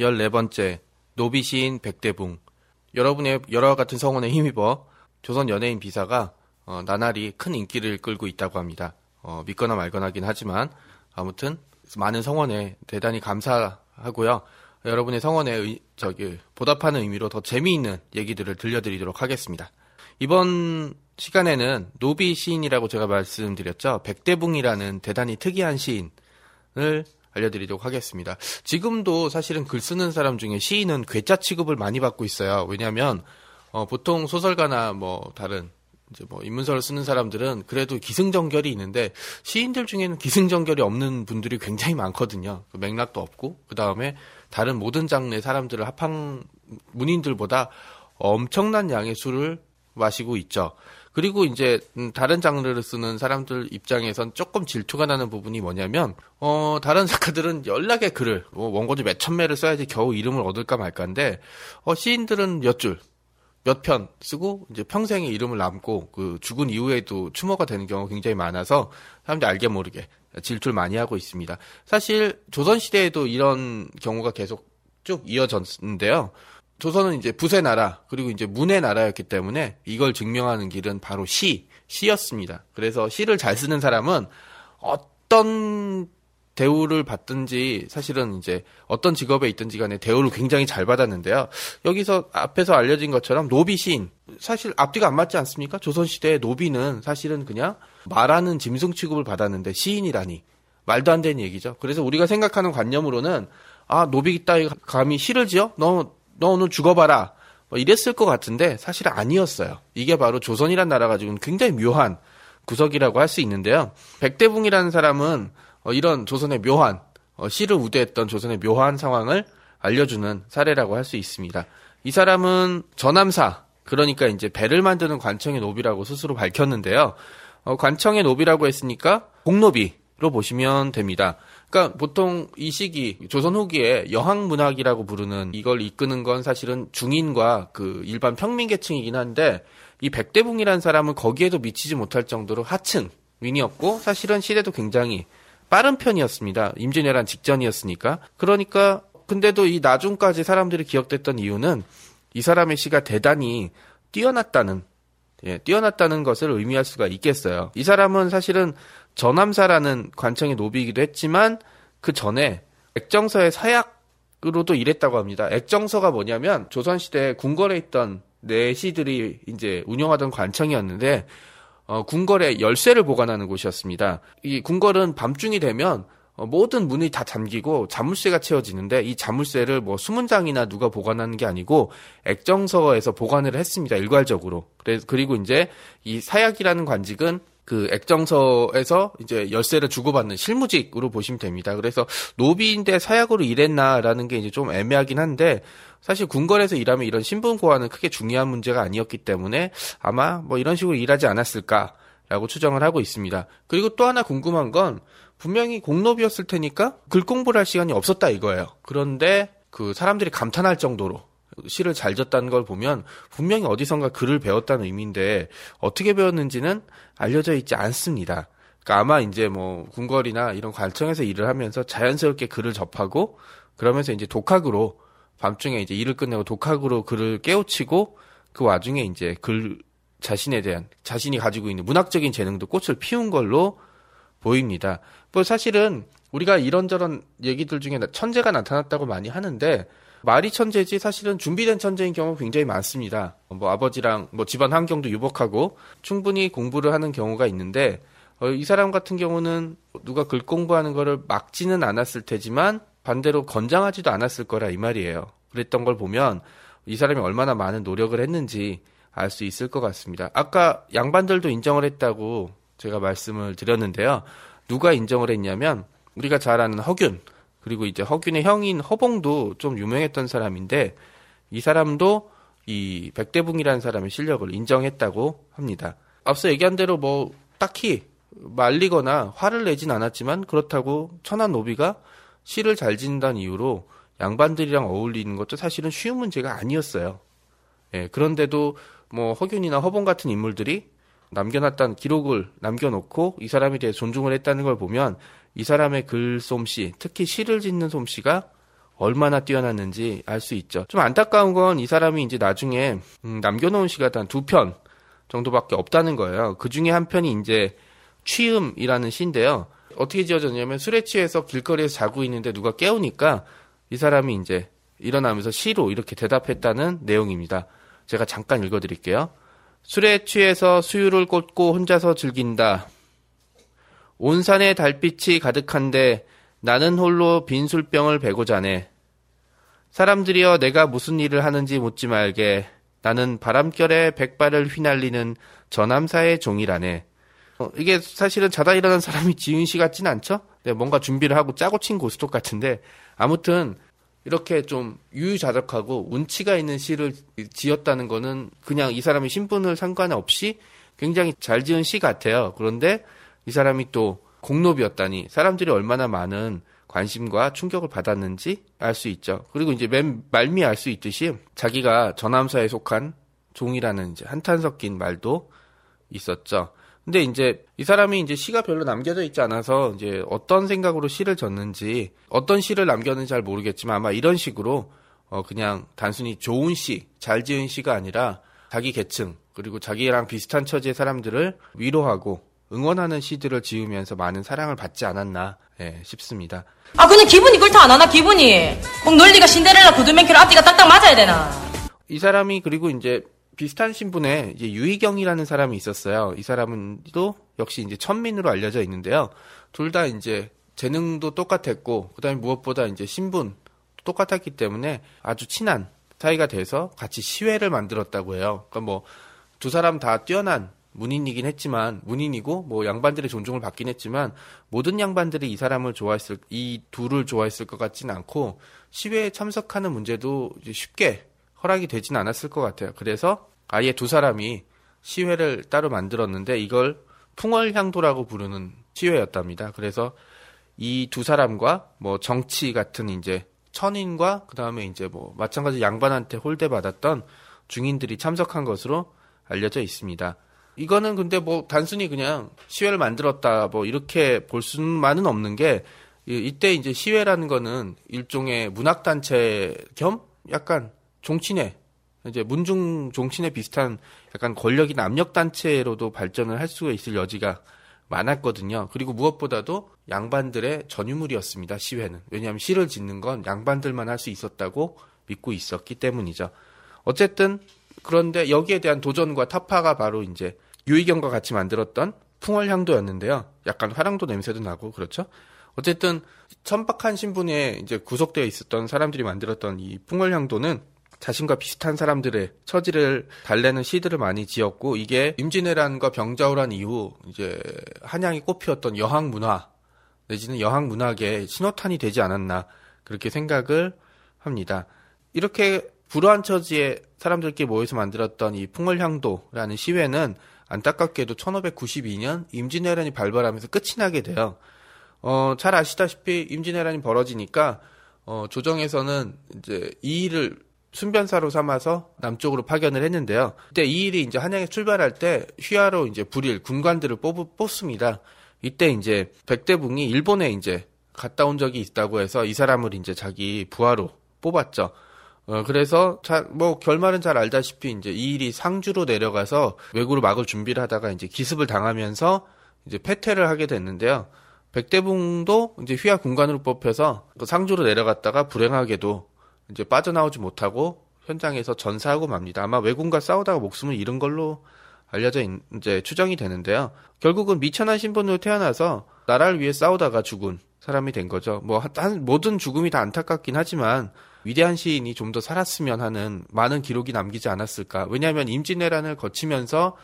14번째 노비 시인 백대붕 여러분의 여러 같은 성원에 힘입어 조선 연예인 비사가 어, 나날이 큰 인기를 끌고 있다고 합니다. 어, 믿거나 말거나긴 하지만 아무튼 많은 성원에 대단히 감사하고요. 여러분의 성원에 의- 저기 보답하는 의미로 더 재미있는 얘기들을 들려드리도록 하겠습니다. 이번 시간에는 노비 시인이라고 제가 말씀드렸죠. 백대붕이라는 대단히 특이한 시인을 알려드리도록 하겠습니다. 지금도 사실은 글 쓰는 사람 중에 시인은 괴짜 취급을 많이 받고 있어요. 왜냐하면 어, 보통 소설가나 뭐 다른 이제 뭐 인문서를 쓰는 사람들은 그래도 기승전결이 있는데 시인들 중에는 기승전결이 없는 분들이 굉장히 많거든요. 그 맥락도 없고 그 다음에 다른 모든 장르의 사람들을 합한 문인들보다 엄청난 양의 술을 마시고 있죠. 그리고 이제 음, 다른 장르를 쓰는 사람들 입장에선 조금 질투가 나는 부분이 뭐냐면 어 다른 작가들은 연락의 글을 뭐 원고지 몇 천 매를 써야지 겨우 이름을 얻을까 말까인데 어 시인들은 몇 줄 몇 편 쓰고 이제 평생의 이름을 남고 그 죽은 이후에도 추모가 되는 경우가 굉장히 많아서 사람들이 알게 모르게 질투를 많이 하고 있습니다. 사실 조선 시대에도 이런 경우가 계속 쭉 이어졌는데요. 조선은 이제 붓의 나라 그리고 이제 문의 나라였기 때문에 이걸 증명하는 길은 바로 시 시였습니다. 그래서 시를 잘 쓰는 사람은 어떤 대우를 받든지 사실은 이제 어떤 직업에 있든지 간에 대우를 굉장히 잘 받았는데요. 여기서 앞에서 알려진 것처럼 노비 시인 사실 앞뒤가 안 맞지 않습니까? 조선 시대의 노비는 사실은 그냥 말하는 짐승 취급을 받았는데 시인이라니 말도 안 되는 얘기죠. 그래서 우리가 생각하는 관념으로는 아 노비 따위 감히 시를 지어 너 너 오늘 죽어봐라 뭐 이랬을 것 같은데 사실 아니었어요. 이게 바로 조선이란 나라가 지금 굉장히 묘한 구석이라고 할 수 있는데요. 백대붕이라는 사람은 어, 이런 조선의 묘한 어, 시를 우대했던 조선의 묘한 상황을 알려주는 사례라고 할 수 있습니다. 이 사람은 전함사 그러니까 이제 배를 만드는 관청의 노비라고 스스로 밝혔는데요. 어, 관청의 노비라고 했으니까 공노비 로 보시면 됩니다. 그러니까 보통 이 시기 조선 후기에 여항 문학이라고 부르는 이걸 이끄는 건 사실은 중인과 그 일반 평민 계층이긴 한데 이 백대붕이라는 사람은 거기에도 미치지 못할 정도로 하층 민이었고 사실은 시대도 굉장히 빠른 편이었습니다. 임진왜란 직전이었으니까. 그러니까 근데도 이 나중까지 사람들이 기억됐던 이유는 이 사람의 시가 대단히 뛰어났다는 예, 뛰어났다는 것을 의미할 수가 있겠어요. 이 사람은 사실은 전함사라는 관청의 노비이기도 했지만 그 전에 액정서의 사약으로도 일했다고 합니다. 액정서가 뭐냐면 조선시대 궁궐에 있던 내시들이 이제 운영하던 관청이었는데 어, 궁궐에 열쇠를 보관하는 곳이었습니다. 이 궁궐은 밤중이 되면 어, 모든 문이 다 잠기고 자물쇠가 채워지는데 이 자물쇠를 뭐 수문장이나 누가 보관하는 게 아니고 액정서에서 보관을 했습니다. 일괄적으로. 그리고 이제 이 사약이라는 관직은 그 액정서에서 이제 열쇠를 주고받는 실무직으로 보시면 됩니다. 그래서 노비인데 사약으로 일했나라는 게 이제 좀 애매하긴 한데 사실 궁궐에서 일하면 이런 신분 고하는 크게 중요한 문제가 아니었기 때문에 아마 뭐 이런 식으로 일하지 않았을까라고 추정을 하고 있습니다. 그리고 또 하나 궁금한 건 분명히 공노비였을 테니까 글 공부를 할 시간이 없었다 이거예요. 그런데 그 사람들이 감탄할 정도로 시를 잘 졌다는 걸 보면 분명히 어디선가 글을 배웠다는 의미인데 어떻게 배웠는지는 알려져 있지 않습니다. 그러니까 아마 이제 뭐 궁궐이나 이런 관청에서 일을 하면서 자연스럽게 글을 접하고 그러면서 이제 독학으로 밤중에 이제 일을 끝내고 독학으로 글을 깨우치고 그 와중에 이제 글 자신에 대한 자신이 가지고 있는 문학적인 재능도 꽃을 피운 걸로 보입니다. 뭐 사실은 우리가 이런저런 얘기들 중에 천재가 나타났다고 많이 하는데 말이 천재지 사실은 준비된 천재인 경우가 굉장히 많습니다. 뭐 아버지랑 뭐 집안 환경도 유복하고 충분히 공부를 하는 경우가 있는데 어, 이 사람 같은 경우는 누가 글 공부하는 거를 막지는 않았을 테지만 반대로 권장하지도 않았을 거라 이 말이에요. 그랬던 걸 보면 이 사람이 얼마나 많은 노력을 했는지 알 수 있을 것 같습니다. 아까 양반들도 인정을 했다고 제가 말씀을 드렸는데요. 누가 인정을 했냐면 우리가 잘 아는 허균 그리고 이제 허균의 형인 허봉도 좀 유명했던 사람인데 이 사람도 이 백대붕이라는 사람의 실력을 인정했다고 합니다. 앞서 얘기한 대로 뭐 딱히 말리거나 화를 내진 않았지만 그렇다고 천안 노비가 시를 잘 짓는다는 이유로 양반들이랑 어울리는 것도 사실은 쉬운 문제가 아니었어요. 예, 그런데도 뭐 허균이나 허봉 같은 인물들이 남겨놨던 기록을 남겨놓고 이 사람에 대해 존중을 했다는 걸 보면 이 사람의 글솜씨, 특히 시를 짓는 솜씨가 얼마나 뛰어났는지 알 수 있죠. 좀 안타까운 건 이 사람이 이제 나중에 음, 남겨놓은 시가 단 두 편 정도밖에 없다는 거예요. 그 중에 한 편이 이제 취음이라는 시인데요. 어떻게 지어졌냐면 술에 취해서 길거리에서 자고 있는데 누가 깨우니까 이 사람이 이제 일어나면서 시로 이렇게 대답했다는 내용입니다. 제가 잠깐 읽어드릴게요. 술에 취해서 수유를 꽂고 혼자서 즐긴다. 온 산에 달빛이 가득한데 나는 홀로 빈 술병을 베고 자네. 사람들이여 내가 무슨 일을 하는지 묻지 말게. 나는 바람결에 백발을 휘날리는 전함사의 종이라네. 어, 이게 사실은 자다 일어난 사람이 지은 시 같진 않죠? 네, 뭔가 준비를 하고 짜고 친 고스톱 같은데 아무튼 이렇게 좀 유유자적하고 운치가 있는 시를 지었다는 거는 그냥 이 사람의 신분을 상관없이 굉장히 잘 지은 시 같아요. 그런데 이 사람이 또 공노비였다니 사람들이 얼마나 많은 관심과 충격을 받았는지 알 수 있죠. 그리고 이제 맨 말미 알수 있듯이 자기가 전함사에 속한 종이라는 이제 한탄 섞인 말도 있었죠. 근데 이제 이 사람이 이제 시가 별로 남겨져 있지 않아서 이제 어떤 생각으로 시를 졌는지 어떤 시를 남겼는지 잘 모르겠지만 아마 이런 식으로 어 그냥 단순히 좋은 시, 잘 지은 시가 아니라 자기 계층 그리고 자기랑 비슷한 처지의 사람들을 위로하고 응원하는 시들을 지으면서 많은 사랑을 받지 않았나 예, 싶습니다. 아 그냥 기분이 그렇다 안 하나 기분이 꼭 논리가 신데렐라 구두맨키로 앞뒤가 딱딱 맞아야 되나 이 사람이 그리고 이제 비슷한 신분에 이제 유희경이라는 사람이 있었어요. 이 사람은도 역시 이제 천민으로 알려져 있는데요. 둘 다 이제 재능도 똑같았고 그다음에 무엇보다 이제 신분 똑같았기 때문에 아주 친한 사이가 돼서 같이 시회를 만들었다고 해요. 그러니까 뭐 두 사람 다 뛰어난 문인이긴 했지만 문인이고 뭐 양반들의 존중을 받긴 했지만 모든 양반들이 이 사람을 좋아했을 이 둘을 좋아했을 것 같지는 않고 시회에 참석하는 문제도 쉽게 허락이 되진 않았을 것 같아요. 그래서 아예 두 사람이 시회를 따로 만들었는데 이걸 풍월향도라고 부르는 시회였답니다. 그래서 이 두 사람과 뭐 정치 같은 이제 천인과 그 다음에 이제 뭐 마찬가지 양반한테 홀대받았던 중인들이 참석한 것으로 알려져 있습니다. 이거는 근데 뭐 단순히 그냥 시회를 만들었다 뭐 이렇게 볼 수만은 없는 게 이때 이제 시회라는 거는 일종의 문학단체 겸 약간 종친회 이제 문중 종친회 비슷한 약간 권력이나 압력 단체로도 발전을 할 수가 있을 여지가 많았거든요. 그리고 무엇보다도 양반들의 전유물이었습니다. 시회는 왜냐하면 시를 짓는 건 양반들만 할 수 있었다고 믿고 있었기 때문이죠. 어쨌든 그런데 여기에 대한 도전과 타파가 바로 이제 유희경과 같이 만들었던 풍월향도였는데요. 약간 화랑도 냄새도 나고 그렇죠. 어쨌든 천박한 신분에 이제 구속되어 있었던 사람들이 만들었던 이 풍월향도는 자신과 비슷한 사람들의 처지를 달래는 시들을 많이 지었고 이게 임진왜란과 병자호란 이후 이제 한양이 꽃피웠던 여학 문화 내지는 여학 문학의 신호탄이 되지 않았나 그렇게 생각을 합니다. 이렇게 불우한 처지의 사람들끼리 모여서 만들었던 이 풍월향도라는 시회는 안타깝게도 1592년 임진왜란이 발발하면서 끝이 나게 돼요. 어, 잘 아시다시피 임진왜란이 벌어지니까 어, 조정에서는 이제 이 일을 순변사로 삼아서 남쪽으로 파견을 했는데요. 그때 이 일이 이제 한양에 출발할 때 휘하로 이제 불일 군관들을 뽑, 뽑습니다. 이때 이제 백대붕이 일본에 이제 갔다 온 적이 있다고 해서 이 사람을 이제 자기 부하로 뽑았죠. 어, 그래서 자, 뭐 결말은 잘 알다시피 이제 이 일이 상주로 내려가서 외구를 막을 준비를 하다가 이제 기습을 당하면서 이제 패퇴를 하게 됐는데요. 백대붕도 이제 휘하 군관으로 뽑혀서 그 상주로 내려갔다가 불행하게도 이제 빠져나오지 못하고 현장에서 전사하고 맙니다. 아마 외군과 싸우다가 목숨을 잃은 걸로 알려져 있, 이제 추정이 되는데요. 결국은 미천한 신분으로 태어나서 나라를 위해 싸우다가 죽은 사람이 된 거죠. 뭐 한, 모든 죽음이 다 안타깝긴 하지만 위대한 시인이 좀 더 살았으면 하는 많은 기록이 남기지 않았을까. 왜냐하면 임진왜란을 거치면서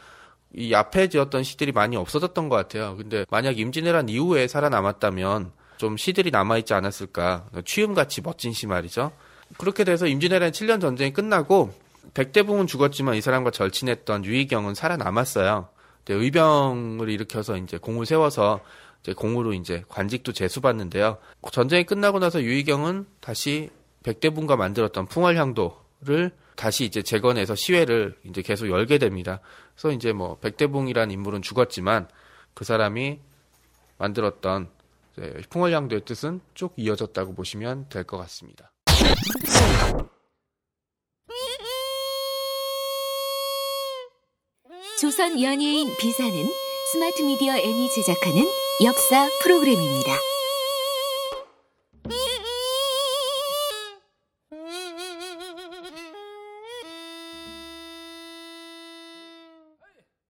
이 앞에 지었던 시들이 많이 없어졌던 것 같아요. 근데 만약 임진왜란 이후에 살아남았다면 좀 시들이 남아있지 않았을까. 취음같이 멋진 시 말이죠. 그렇게 돼서 임진왜란 7년 전쟁이 끝나고 백대붕은 죽었지만 이 사람과 절친했던 유희경은 살아남았어요. 의병을 일으켜서 이제 공을 세워서 이제 공으로 이제 관직도 제수받는데요. 전쟁이 끝나고 나서 유희경은 다시 백대붕과 만들었던 풍월향도를 다시 이제 재건해서 시회를 이제 계속 열게 됩니다. 그래서 이제 뭐 백대붕이라는 인물은 죽었지만 그 사람이 만들었던 풍월향도의 뜻은 쭉 이어졌다고 보시면 될 것 같습니다. 조선 연예인 비사는 스마트 미디어 N이 제작하는 역사 프로그램입니다.